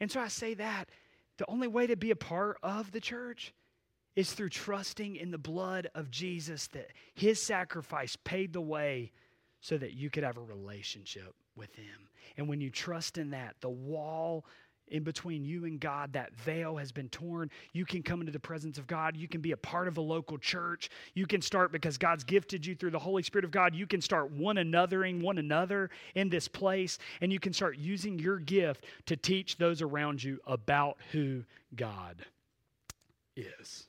And so I say that the only way to be a part of the church is through trusting in the blood of Jesus, that his sacrifice paid the way so that you could have a relationship with him. And when you trust in that, the wall in between you and God, that veil has been torn. You can come into the presence of God. You can be a part of a local church. You can start because God's gifted you through the Holy Spirit of God. You can start one anothering one another in this place, and you can start using your gift to teach those around you about who God is.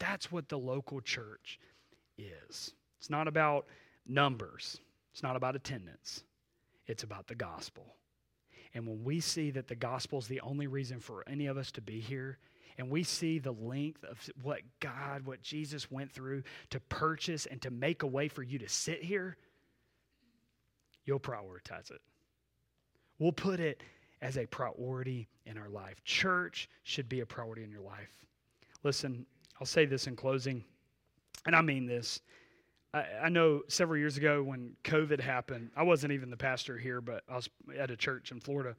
That's what the local church is. It's not about numbers, it's not about attendance, it's about the gospel. And when we see that the gospel is the only reason for any of us to be here, and we see the length of what God, what Jesus went through to purchase and to make a way for you to sit here, you'll prioritize it. We'll put it as a priority in our life. Church should be a priority in your life. Listen, I'll say this in closing, and I mean this. I, I know several years ago when COVID happened, I wasn't even the pastor here, but I was at a church in Florida.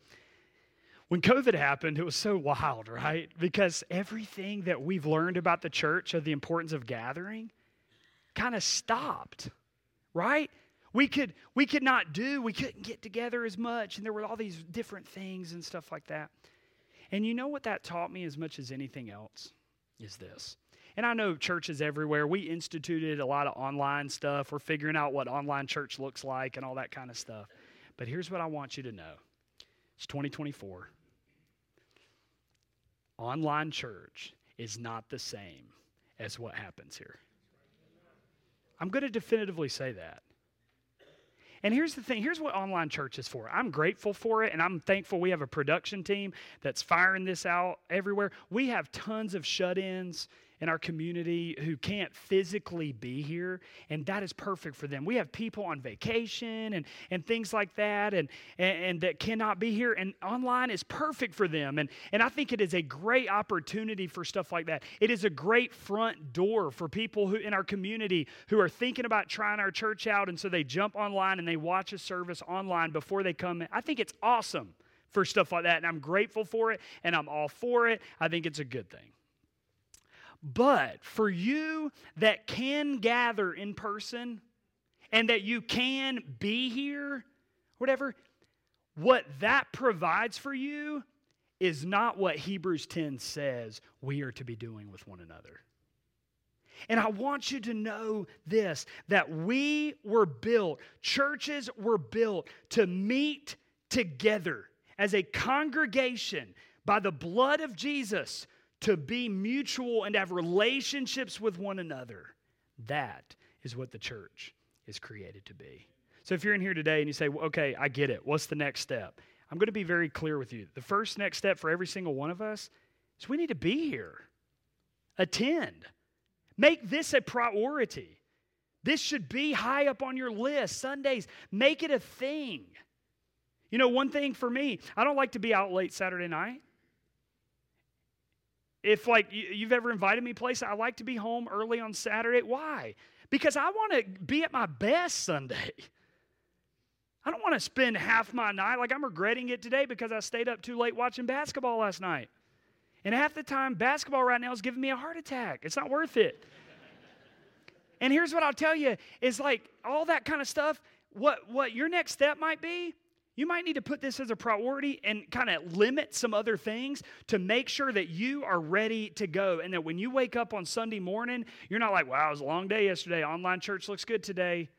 When COVID happened, it was so wild, right? Because everything that we've learned about the church of the importance of gathering kind of stopped, right? we could we could not do we couldn't get together as much and there were all these different things and stuff like that and you know what that taught me as much as anything else is this and I know churches everywhere, we instituted a lot of online stuff. We're figuring out what online church looks like and all that kind of stuff. But here's what I want you to know it's 2024. Online church is not the same as what happens here. I'm going to definitively say that. And here's the thing here's what online church is for. I'm grateful for it, and I'm thankful we have a production team that's firing this out everywhere. We have tons of shut ins in our community who can't physically be here, and that is perfect for them. We have people on vacation and, and things like that, and, and, and that cannot be here, and online is perfect for them. And, and I think it is a great opportunity for stuff like that. It is a great front door for people who in our community who are thinking about trying our church out, and so they jump online and they watch a service online before they come in. I think it's awesome for stuff like that, and I'm grateful for it, and I'm all for it. I think it's a good thing. But for you that can gather in person and that you can be here, whatever, what that provides for you is not what Hebrews 10 says we are to be doing with one another. And I want you to know this that we were built, churches were built to meet together as a congregation by the blood of Jesus to be mutual and have relationships with one another. That is what the church is created to be. So if you're in here today and you say, well, okay, I get it, what's the next step? I'm going to be very clear with you. The first next step for every single one of us is we need to be here, attend, make this a priority. This should be high up on your list. Sundays, make it a thing. You know, one thing for me, I don't like to be out late Saturday night. If like you've ever invited me place, I like to be home early on Saturday. Why? Because I want to be at my best Sunday. I don't want to spend half my night like I'm regretting it today because I stayed up too late watching basketball last night. And half the time, basketball right now is giving me a heart attack. It's not worth it. and here's what I'll tell you is like all that kind of stuff, what, what your next step might be, you might need to put this as a priority and kind of limit some other things to make sure that you are ready to go. And that when you wake up on Sunday morning, you're not like, wow, it was a long day yesterday. Online church looks good today.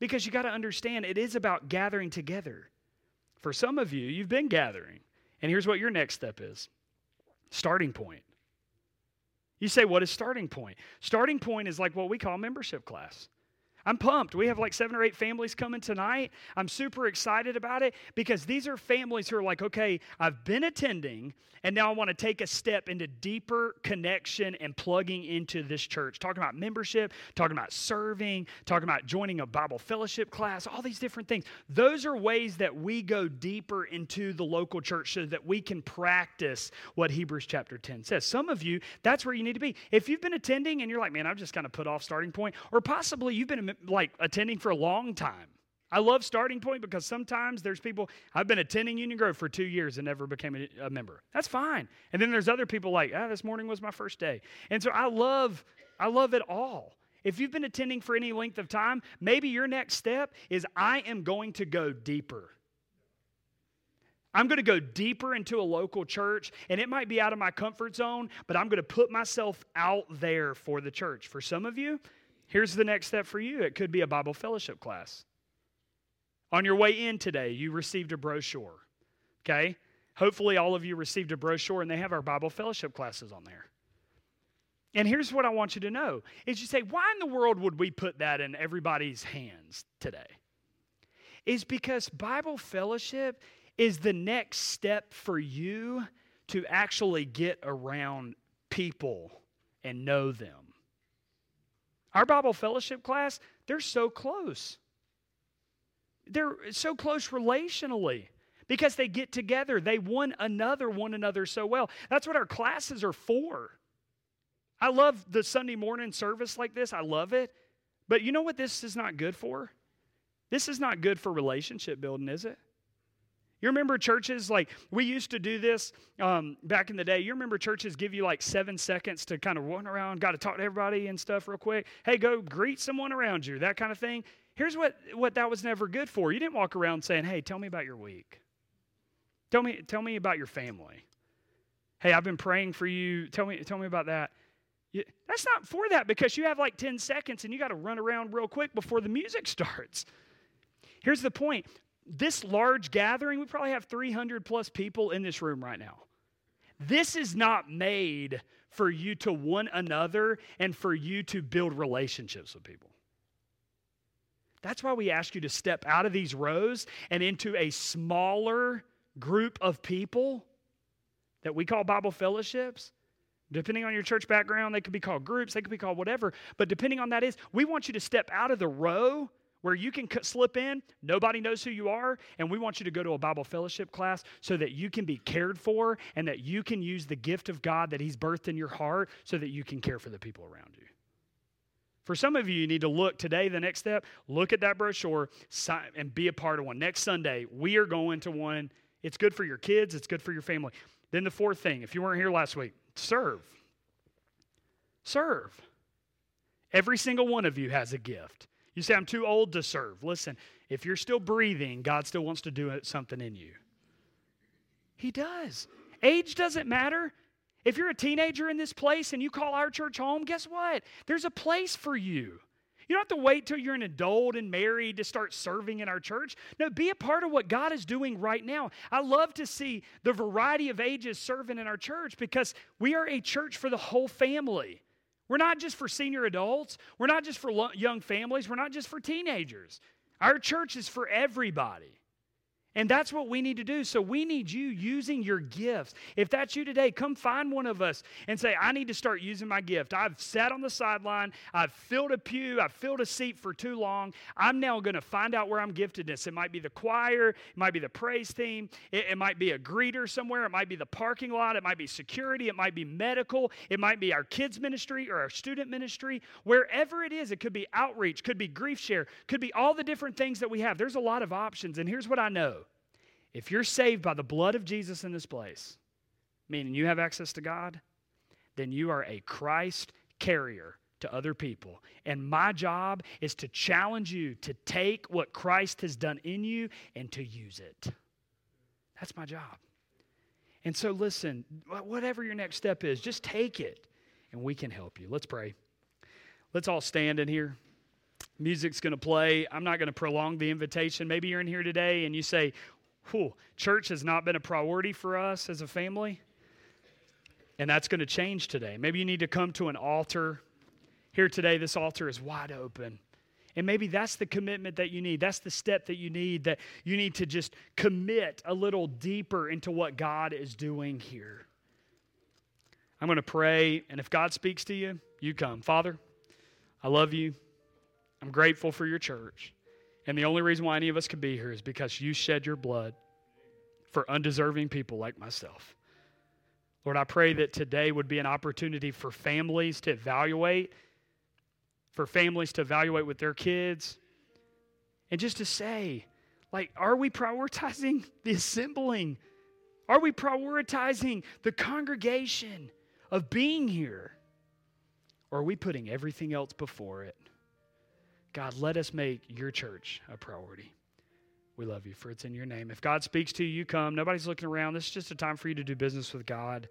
Because you got to understand, it is about gathering together. For some of you, you've been gathering. And here's what your next step is starting point. You say, what is starting point? Starting point is like what we call membership class. I'm pumped. We have like seven or eight families coming tonight. I'm super excited about it because these are families who are like, okay, I've been attending, and now I want to take a step into deeper connection and plugging into this church. Talking about membership, talking about serving, talking about joining a Bible fellowship class, all these different things. Those are ways that we go deeper into the local church so that we can practice what Hebrews chapter 10 says. Some of you, that's where you need to be. If you've been attending and you're like, man, I've just kind of put off starting point, or possibly you've been like attending for a long time. I love starting point because sometimes there's people, I've been attending Union Grove for two years and never became a, a, member. That's fine. And then there's other people like, ah, this morning was my first day. And so I love, I love it all. If you've been attending for any length of time, maybe your next step is I am going to go deeper. I'm going to go deeper into a local church, and it might be out of my comfort zone, but I'm going to put myself out there for the church. For some of you, Here's the next step for you it could be a Bible fellowship class. On your way in today, you received a brochure. Okay? Hopefully, all of you received a brochure and they have our Bible fellowship classes on there. And here's what I want you to know is you say, why in the world would we put that in everybody's hands today? Is because Bible fellowship is the next step for you to actually get around people and know them. Our Bible fellowship class, they're so close. They're so close relationally because they get together. They one another, one another so well. That's what our classes are for. I love the Sunday morning service like this. I love it. But you know what this is not good for? This is not good for relationship building, is it? You remember churches like we used to do this um, back in the day. You remember churches give you like seven seconds to kind of run around, got to talk to everybody and stuff real quick. Hey, go greet someone around you, that kind of thing. Here's what what that was never good for. You didn't walk around saying, "Hey, tell me about your week. Tell me tell me about your family. Hey, I've been praying for you. Tell me tell me about that." You, that's not for that because you have like 10 seconds and you got to run around real quick before the music starts. Here's the point this large gathering, we probably have 300 plus people in this room right now. This is not made for you to one another and for you to build relationships with people. That's why we ask you to step out of these rows and into a smaller group of people that we call Bible fellowships. Depending on your church background, they could be called groups, they could be called whatever. But depending on that is, we want you to step out of the row where you can slip in, nobody knows who you are, and we want you to go to a Bible fellowship class so that you can be cared for and that you can use the gift of God that He's birthed in your heart so that you can care for the people around you. For some of you, you need to look today, the next step, look at that brochure and be a part of one. Next Sunday, we are going to one. It's good for your kids, it's good for your family. Then the fourth thing, if you weren't here last week, serve. Serve. Every single one of you has a gift. You say, I'm too old to serve. Listen, if you're still breathing, God still wants to do something in you. He does. Age doesn't matter. If you're a teenager in this place and you call our church home, guess what? There's a place for you. You don't have to wait till you're an adult and married to start serving in our church. No, be a part of what God is doing right now. I love to see the variety of ages serving in our church because we are a church for the whole family. We're not just for senior adults, we're not just for young families, we're not just for teenagers. Our church is for everybody. And that's what we need to do. So we need you using your gifts. If that's you today, come find one of us and say, I need to start using my gift. I've sat on the sideline, I've filled a pew, I've filled a seat for too long. I'm now going to find out where I'm giftedness. It might be the choir, it might be the praise team, it, it might be a greeter somewhere, it might be the parking lot, it might be security, it might be medical, it might be our kids' ministry or our student ministry. Wherever it is, it could be outreach, could be grief share, could be all the different things that we have. There's a lot of options. And here's what I know if you're saved by the blood of Jesus in this place, meaning you have access to God, then you are a Christ carrier to other people. And my job is to challenge you to take what Christ has done in you and to use it. That's my job. And so, listen, whatever your next step is, just take it and we can help you. Let's pray. Let's all stand in here. Music's going to play. I'm not going to prolong the invitation. Maybe you're in here today and you say, whew, church has not been a priority for us as a family. And that's going to change today. Maybe you need to come to an altar. Here today, this altar is wide open. And maybe that's the commitment that you need. That's the step that you need, that you need to just commit a little deeper into what God is doing here. I'm going to pray, and if God speaks to you, you come. Father, I love you. I'm grateful for your church. And the only reason why any of us could be here is because you shed your blood for undeserving people like myself. Lord, I pray that today would be an opportunity for families to evaluate, for families to evaluate with their kids, and just to say, like, are we prioritizing the assembling? Are we prioritizing the congregation of being here? Or are we putting everything else before it? God, let us make your church a priority. We love you, for it's in your name. If God speaks to you, you come. Nobody's looking around. This is just a time for you to do business with God.